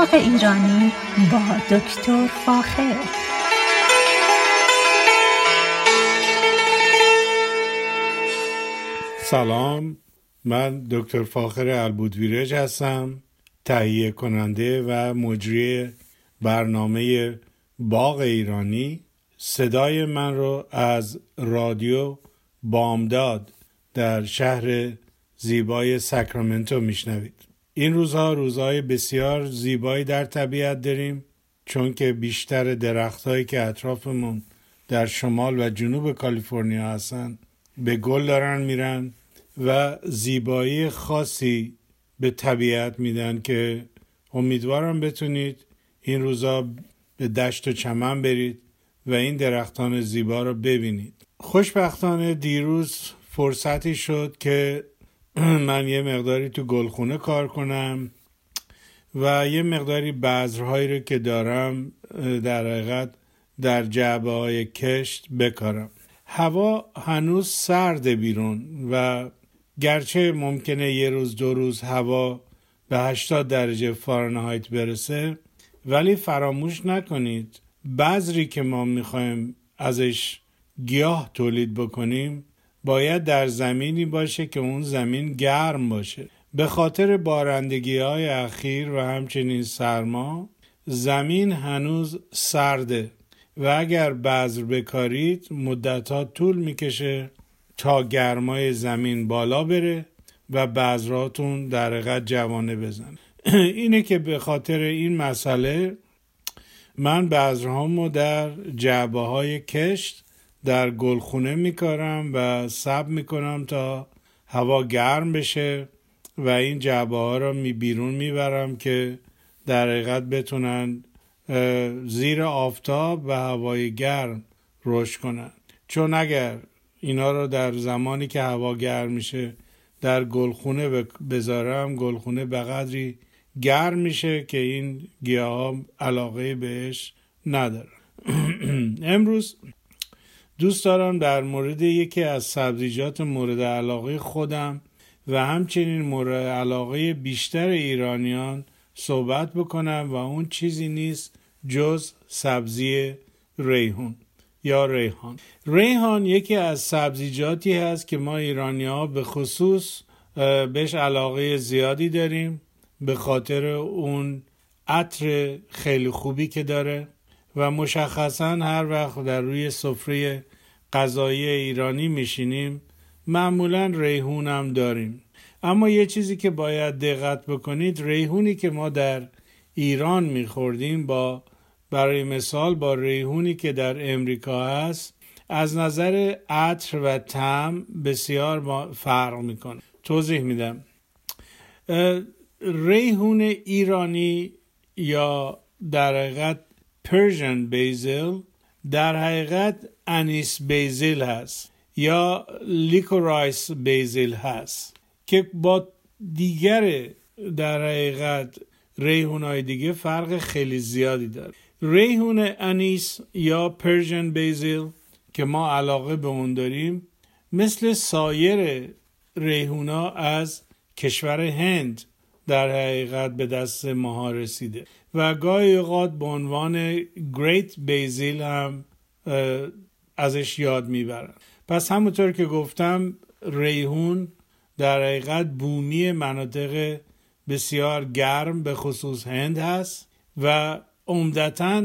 باغ ایرانی با دکتر فاخر. سلام من دکتر فاخر البودویرج هستم تهیه کننده و مجری برنامه باغ ایرانی. صدای من رو از رادیو بامداد در شهر زیبای ساکرامنتو میشنوید. این روزها روزهای بسیار زیبایی در طبیعت داریم چون که بیشتر درختهایی که اطرافمون در شمال و جنوب کالیفرنیا هستن به گل دارن میرن و زیبایی خاصی به طبیعت میدن که امیدوارم بتونید این روزا به دشت و چمن برید و این درختان زیبا رو ببینید. خوشبختانه دیروز فرصتی شد که من یه مقداری تو گلخونه کار کنم و یه مقداری بذرهایی رو که دارم در حقیقت در جعبه های کشت بکارم. هوا هنوز سرد بیرون و گرچه ممکنه یه روز دو روز هوا به 80 درجه فارنهایت برسه ولی فراموش نکنید بذری که ما می‌خوایم ازش گیاه تولید بکنیم باید در زمینی باشه که اون زمین گرم باشه. به خاطر بارندگی های اخیر و همچنین سرما زمین هنوز سرده و اگر بذر بکارید مدتها طول می‌کشه تا گرمای زمین بالا بره و بذراتون در حقیقت جوانه بزنه. اینه که به خاطر این مسئله من بذرهامو در جعبه های کشت در گلخونه میکارم و سب می‌کنم تا هوا گرم بشه و این جعبه ها را می بیرون می‌برم که در حقیقت بتونن زیر آفتاب و هوای گرم رشد کنن. چون اگر اینا رو در زمانی که هوا گرم میشه در گلخونه بذارم گلخونه به قدری گرم میشه که این گیاه ها علاقه بهش ندارن. امروز دوست دارم در مورد یکی از سبزیجات مورد علاقه خودم و همچنین مورد علاقه بیشتر ایرانیان صحبت بکنم و اون چیزی نیست جز سبزی ریحون یا ریحان. ریحان یکی از سبزیجاتی هست که ما ایرانی ها به خصوص بهش علاقه زیادی داریم به خاطر اون عطر خیلی خوبی که داره. و مشخصا هر وقت در روی سفره غذایی ایرانی میشینیم معمولا ریحون هم داریم. اما یه چیزی که باید دقت بکنید ریحونی که ما در ایران میخوردیم با برای مثال با ریحونی که در امریکا هست از نظر عطر و طعم بسیار فرق می‌کنه. توضیح میدم. ریحون ایرانی یا در حقیقت Persian basil در حقیقت anise basil هست یا licorice basil هست که با دیگر در حقیقت ریحون های دیگه فرق خیلی زیادی داره. ریحون anise یا Persian basil که ما علاقه به اون داریم مثل سایر ریحونا از کشور هند در حقیقت به دست ماها رسیده. و گاهی اوقات به عنوان گریت بیزیل هم ازش یاد می‌برن پس همونطور که گفتم ریحون در حقیقت بومی مناطق بسیار گرم به خصوص هند هست و عمدتا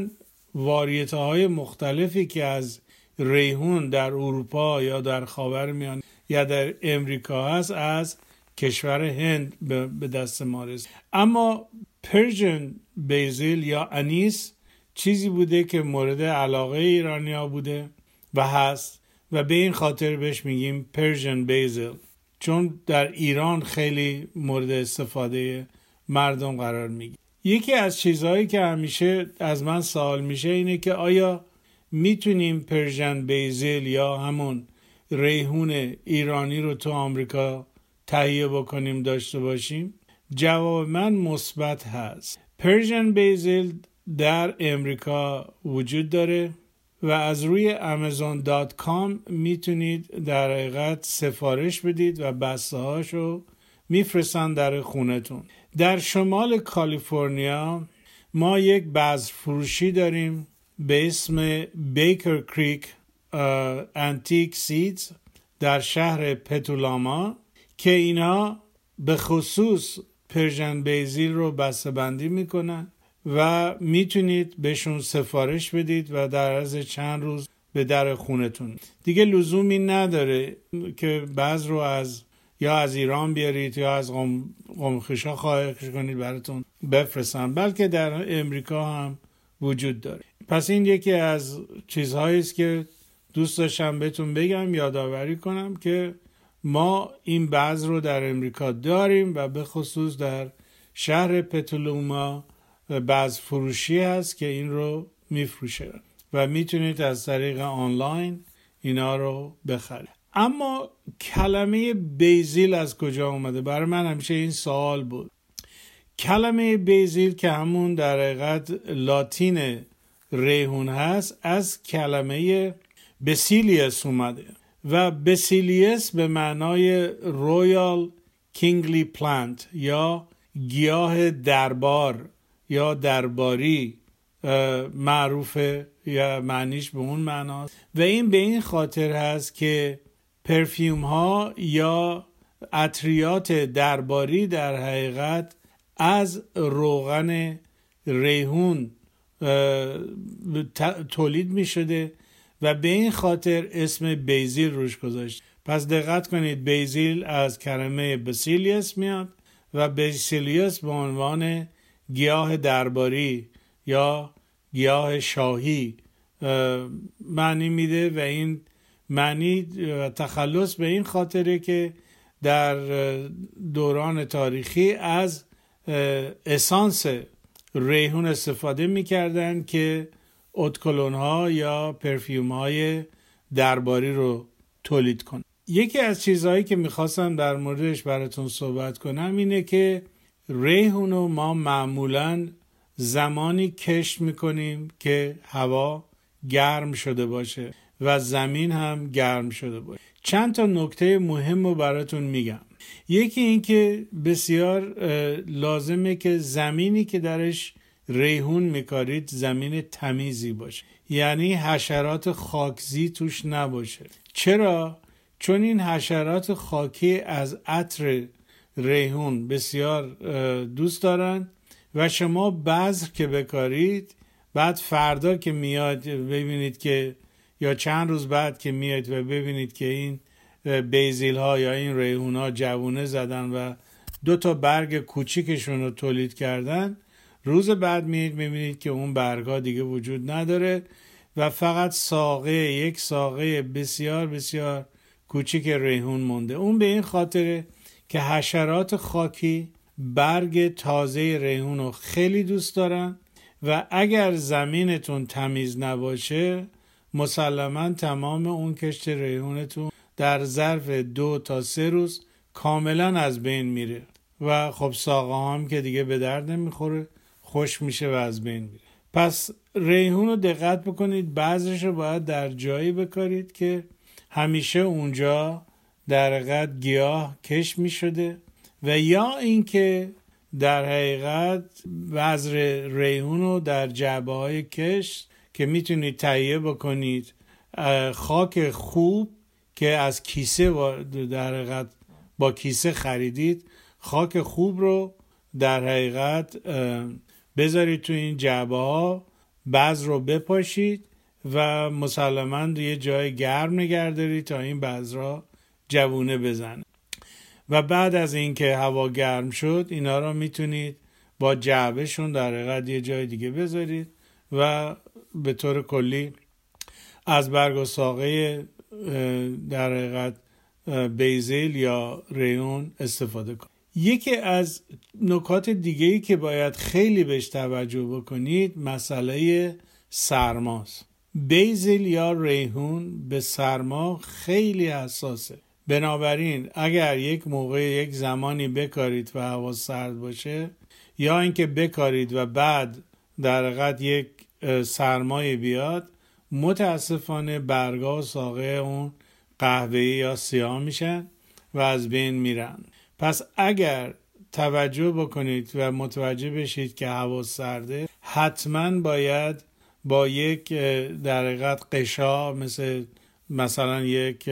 واریته های مختلفی که از ریحون در اروپا یا در خاورمیانه یا در امریکا هست از کشور هند به دست ما رسید. اما Persian basil یا anise چیزی بوده که مورد علاقه ایرانیا بوده و هست و به این خاطر بهش میگیم پرژن بیزل چون در ایران خیلی مورد استفاده مردم قرار می‌گیره. یکی از چیزهایی که همیشه از من سوال میشه اینه که آیا می‌تونیم پرژن بیزل یا همون ریحون ایرانی رو تو آمریکا تهیه بکنیم داشته باشیم؟ جواب من مثبت هست. پرژن بیزل در امریکا وجود داره و از روی amazon.com می‌تونید در حقیقت سفارش بدید و بسته هاشو میفرستن در خونتون. در شمال کالیفرنیا ما یک بذر فروشی داریم به اسم Baker Creek Antique Seeds در شهر پتولاما که اینا به خصوص Persian basil رو بسته بندی می‌کنن و می‌تونید بهشون سفارش بدید و در عرض چند روز به در خونتون. دیگه لزومی نداره که بذر رو از یا از ایران بیارید یا از قمخشا خواهش کنید براتون بفرستن بلکه در امریکا هم وجود داره. پس این یکی از چیزهایی است که دوست داشتم بهتون بگم یادآوری کنم که ما این بعض رو در امریکا داریم و به خصوص در شهر پتولوما بعض فروشی هست که این رو میفروشه و می‌تونید از طریق آنلاین اینا رو بخرید. اما کلمه basil از کجا اومده؟ برای من همیشه این سوال بود. کلمه basil که همون در حقیقت لاتین ریحون هست از کلمه بسیلیس اومده. و بسیلیس به معنای royal kingly plant یا گیاه دربار یا درباری معروفه یا معنیش به اون معناست. و این به این خاطر هست که پرفیوم ها یا عطریات درباری در حقیقت از روغن ریحون تولید می شده و به این خاطر اسم بیزیل روش گذاشت. پس دقت کنید بیزیل از کلمه بسیلیس میاد و بسیلیس به عنوان گیاه درباری یا گیاه شاهی معنی میده و این معنی و تخلص به این خاطره که در دوران تاریخی از اسانس ریحون استفاده می‌کردن که اتکلون ها یا پرفیوم های درباری رو تولید کنن یکی از چیزهایی که می‌خواستم در موردش براتون صحبت کنم اینه که ریحون رو ما معمولا زمانی کشت می‌کنیم که هوا گرم شده باشه و زمین هم گرم شده باشه. چند تا نکته مهم رو براتون میگم. یکی اینکه بسیار لازمه که زمینی که درش ریحون میکارید زمین تمیزی باشه یعنی حشرات خاکزی توش نباشه چرا؟ چون این حشرات خاکی از عطر ریحون بسیار دوست دارند و شما بذر که بکارید بعد فردا که میاد ببینید که یا چند روز بعد که میاد و ببینید که این بیزیل ها یا این ریحون ها جوونه زدن و دو تا برگ کوچیکشون رو تولید کردن روز بعد میید می‌بینید که اون برگ ها دیگه وجود نداره و فقط ساقه یک ساقه بسیار بسیار کوچیک ریحون مونده. اون به این خاطره که حشرات خاکی برگ تازه ریحون رو خیلی دوست دارن و اگر زمینتون تمیز نباشه مسلما تمام اون کشت ریحونتون در ظرف دو تا سه روز کاملا از بین میره. و خب ساقه هم که دیگه به درد نمی‌خوره. خوش میشه و از بین میره. پس ریحون رو دقت بکنید بعضش رو باید در جایی بکارید که همیشه اونجا در حقیقت گیاه کش می‌شده و یا اینکه در حقیقت وزر ریحون رو در جعبه های کش که می‌تونید تهیه بکنید خاک خوب که از کیسه در حقیقت با کیسه خریدید خاک خوب رو در حقیقت بذارید تو این جعبه ها بعض رو بپاشید و مسلما یه جای گرم نگه تا این بذرها جوونه بزنه. و بعد از اینکه هوا گرم شد اینا رو می‌تونید با جعبهشون در حقیقت یه جای دیگه بذارید و به طور کلی از برگ و ساقه در حقیقت بیزیل یا ریون استفاده کنید. یکی از نکات دیگه ای که باید خیلی بهش توجه بکنید مسئله سرماست. بیزیل یا ریحون به سرما خیلی حساسه. بنابراین اگر یک موقع یک زمانی بکارید و هوا سرد باشه یا اینکه بکارید و بعد در حقیقت یک سرمایه بیاد متاسفانه برگا و ساقه اون قهوه‌ای یا سیاه میشن و از بین میرن. پس اگر توجه بکنید و متوجه بشید که هوا سرده حتما باید با یک در حقیقت قشا مثل مثلا یک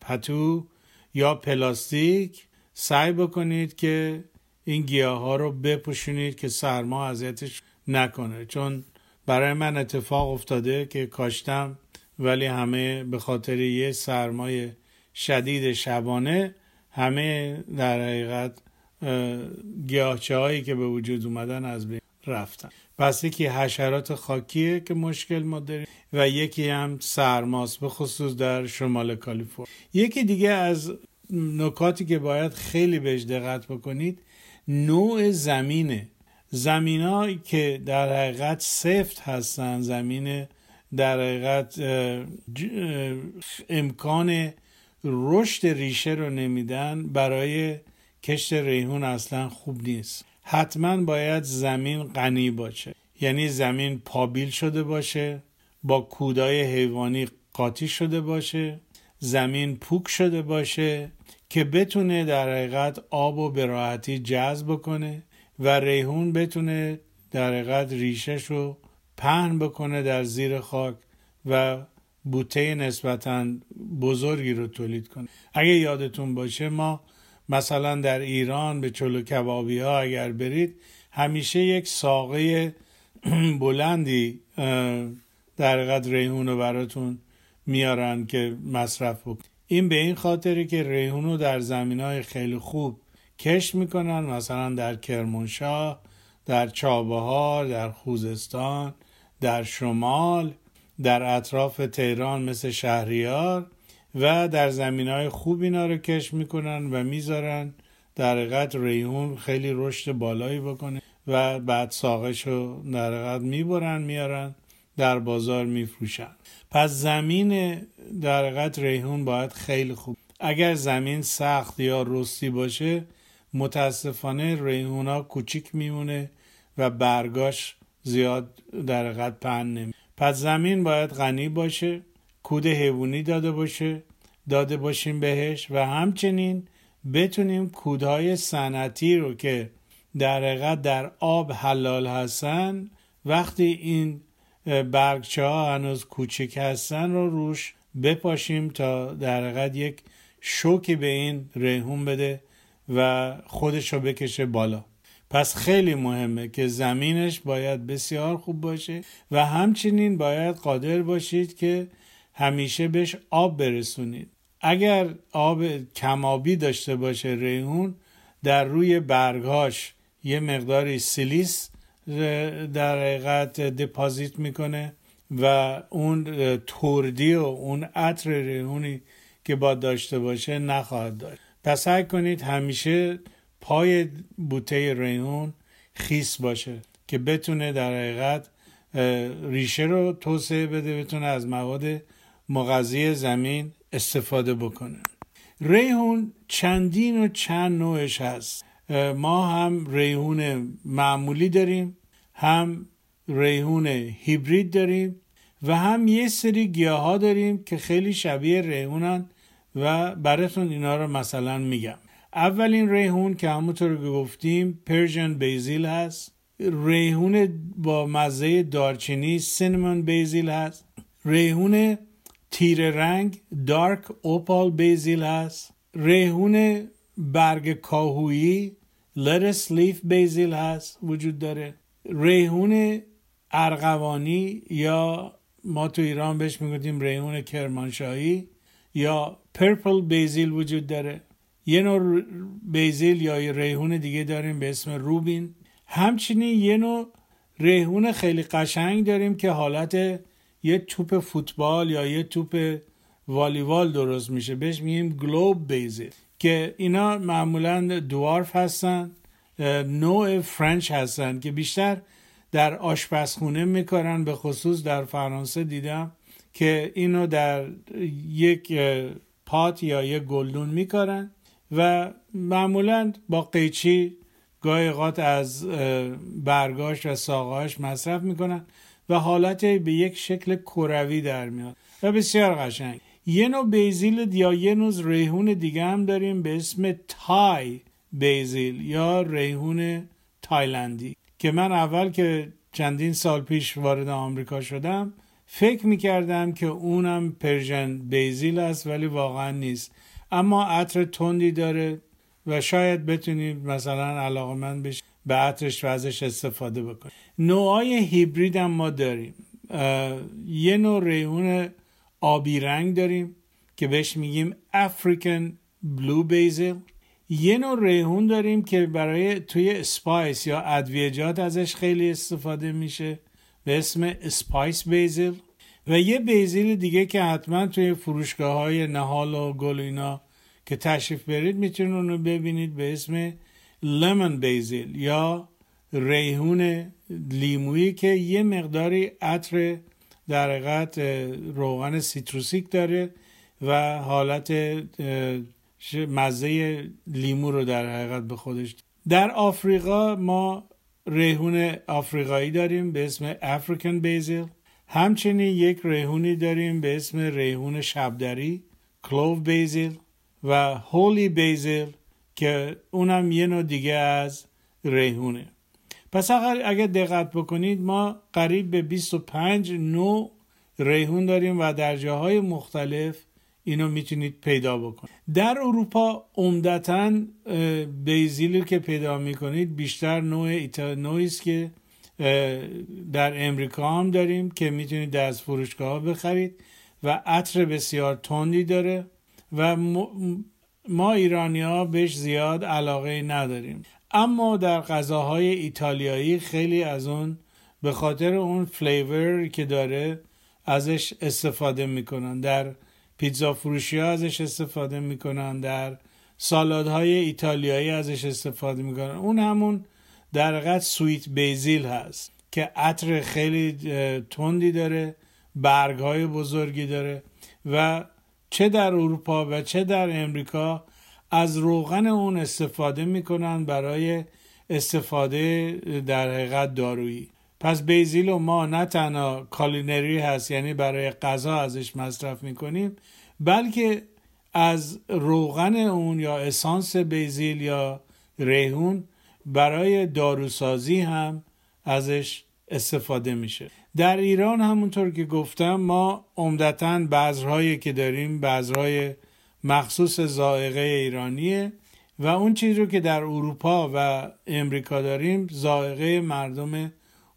پتو یا پلاستیک سعی بکنید که این گیاه ها رو بپوشونید که سرما اذیتش نکنه. چون برای من اتفاق افتاده که کاشتم ولی همه به خاطر یه سرمای شدید شبانه همه در حقیقت گیاهچه هایی که به وجود اومدن از بین رفتن. پس یکی حشرات خاکیه که مشکل ما داریم و یکی هم سرماست به خصوص در شمال کالیفرنیا. یکی دیگه از نکاتی که باید خیلی بهش دقت بکنید نوع زمینه. زمین که در حقیقت سفت هستن زمین در حقیقت امکان رشد ریشه رو نمیدن برای کشت ریحون اصلا خوب نیست. حتما باید زمین غنی باشه. یعنی زمین پابیل شده باشه با کودای حیوانی قاطی شده باشه زمین پوک شده باشه که بتونه در حقیقت آب و به راحتی جذب کنه و ریحون بتونه در حقیقت ریشش رو پهن بکنه در زیر خاک و بوته نسبتا بزرگی رو تولید کنه. اگه یادتون باشه ما مثلا در ایران به چلو کبابی ها اگر برید همیشه یک ساقه بلندی در حقیقت ریحون رو براتون میارن که مصرف بکن این به این خاطری که ریحون رو در زمین های خیلی خوب کشت می‌کنن مثلا در کرمانشاه در چابهار در خوزستان در شمال. در اطراف تهران مثل شهریار و در زمین های خوب اینا رو کش می‌کنن و می‌ذارن. در حقیقت ریحون خیلی رشد بالایی بکنه و بعد ساقش رو در حقیقت می‌برن میارن در بازار میفروشن. پس زمین در حقیقت ریحون باید خیلی خوب. اگر زمین سخت یا رستی باشه متاسفانه ریحون ها کوچیک میمونه و برگاش زیاد در حقیقت پهن نمی پس زمین باید غنی باشه کود حیوانی داده باشه داده باشیم بهش و همچنین بتونیم کودهای صنعتی رو که در حقیقت در آب حلال هستن وقتی این برگچه ها هنوز کوچک هستن رو روش بپاشیم تا در حقیقت یک شوکی به این ریحون بده و خودش رو بکشه بالا. پس خیلی مهمه که زمینش باید بسیار خوب باشه و همچنین باید قادر باشید که همیشه بهش آب برسونید. اگر آب کمابی داشته باشه ریحون در روی برگهاش یه مقداری سیلیس در حقیقت دپازیت می‌کنه و اون توردی و اون عطر ریحونی که با داشته باشه نخواهد داشت. پس سعی کنید همیشه پای بوته ریحون خیس باشه که بتونه در حقیقت ریشه رو توسعه بده بتونه از مواد مغذی زمین استفاده بکنه. ریحون چندین و چند نوعش هست. ما هم ریحون معمولی داریم هم ریحون هیبرید داریم و هم یه سری گیاه ها داریم که خیلی شبیه ریحونن و براتون اینا رو مثلا میگم. اولین ریحون که همونطور که گفتیم Persian basil هست. ریحون با مزه دارچینی cinnamon basil هست. ریحون تیره رنگ dark opal basil هست. ریحون برگ کاهویی lettuce leaf basil هست. وجود داره. ریحون ارغوانی یا ما تو ایران بهش می‌گفتیم ریحون کرمانشاهی یا purple basil وجود داره. یه نوع basil یا یه ریحون دیگه داریم به اسم Rubin. همچنین یه نوع ریحون خیلی قشنگ داریم که حالت یه توپ فوتبال یا یه توپ والیبال درست میشه. بهش میگیم globe basil. که اینا معمولا دوارف هستن نوع فرنچ هستن که بیشتر در آشپزخونه میکارن. به خصوص در فرانسه دیدم که اینو در یک پات یا یک گلدون میکارن. و معمولا با قیچی گاهی از برگاش و ساقاش مصرف می‌کنن و حالت به یک شکل کروی در میاد و بسیار قشنگ. یه نوع basil یا یه نوع ریحون دیگه هم داریم به اسم Thai basil یا ریحون تایلندی که من اول که چندین سال پیش وارد آمریکا شدم فکر می‌کردم که اونم Persian basil است ولی واقعا نیست. اما عطر تندی داره و شاید بتونید مثلا علاقه من بش به عطرش و ازش استفاده بکنید نوعای هیبرید هم ما داریم. یه نوع ریحون آبی رنگ داریم که بهش میگیم African blue basil یه نوع ریحون داریم که برای توی spice یا ادویجات ازش خیلی استفاده میشه به اسم spice basil و یه basil دیگه که حتما توی فروشگاه های نهال و گل که تشریف برید می‌تونید اونو ببینید به اسم lemon basil یا ریحون لیمویی که یه مقداری عطر در حقیقت روغن citrusیک داره و حالت مزه لیمو رو در حقیقت به خودش در آفریقا ما ریحون آفریقایی داریم به اسم African basil همچنین یک ریحونی داریم به اسم ریحون شبدری کلوو بیزل و هولی بیزل که اونم یه نوع دیگه از ریحونه. پس اگر دقت بکنید ما قریب به 25 نوع ریحون داریم و در جاهای مختلف اینو می‌تونید پیدا بکنید. در اروپا عمدتا بیزیلی که پیدا می‌کنید بیشتر نوع ایتا است که در امریکا هم داریم که می‌تونید از فروشگاه ها بخرید و عطر بسیار تندی داره و ما ایرانی ها بهش زیاد علاقه نداریم. اما در غذاهای ایتالیایی خیلی از اون به خاطر اون فلیور که داره ازش استفاده می‌کنن. در پیتزا فروشی ها ازش استفاده می‌کنن در سالادهای ایتالیایی ازش استفاده می‌کنن. اون همون در حقیقت سویت بیزیل هست که عطر خیلی تندی داره برگ های بزرگی داره و چه در اروپا و چه در امریکا از روغن اون استفاده می‌کنن برای استفاده در حقیقت دارویی. پس basil و ما نه تنها culinary هست یعنی برای غذا ازش مصرف می‌کنیم بلکه از روغن اون یا اسانس basil یا ریحون برای داروسازی هم ازش استفاده میشه. در ایران همونطور که گفتم ما عمدتا بذرهایی که داریم بذرهای مخصوص زائقه ایرانیه و اون چیز رو که در اروپا و امریکا داریم زائقه مردم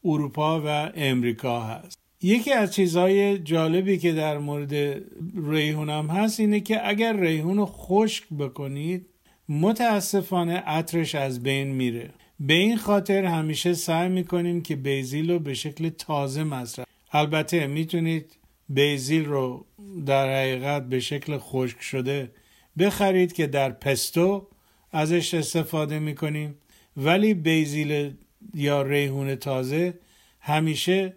اروپا و امریکا هست. یکی از چیزهای جالبی که در مورد ریحون هست اینه که اگر ریحون رو خشک بکنید متاسفانه عطرش از بین میره. به این خاطر همیشه سعی می‌کنیم که بیزیل رو به شکل تازه مصرف البته می‌تونید بیزیل رو در حقیقت به شکل خشک شده بخرید که در پستو ازش استفاده می‌کنیم. ولی بیزیل یا ریحون تازه همیشه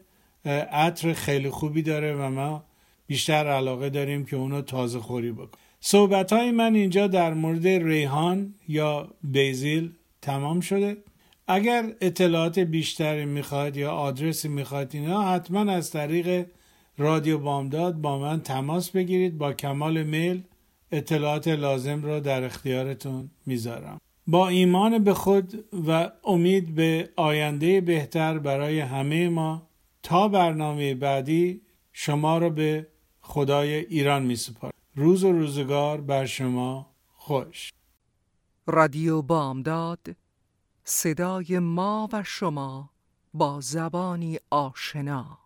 عطر خیلی خوبی داره و ما بیشتر علاقه داریم که اونو تازه خوری بکنیم. صحبت های من اینجا در مورد ریحان یا بیزیل تمام شده. اگر اطلاعات بیشتری می‌خواد یا آدرسی می‌خواد اینا حتما از طریق رادیو بامداد با من تماس بگیرید. با کمال میل اطلاعات لازم را در اختیارتون می‌ذارم. با ایمان به خود و امید به آینده بهتر برای همه ما تا برنامه بعدی شما را به خدای ایران می سپار. روز و روزگار بر شما خوش. رادیو بامداد صدای ما و شما با زبانی آشنا.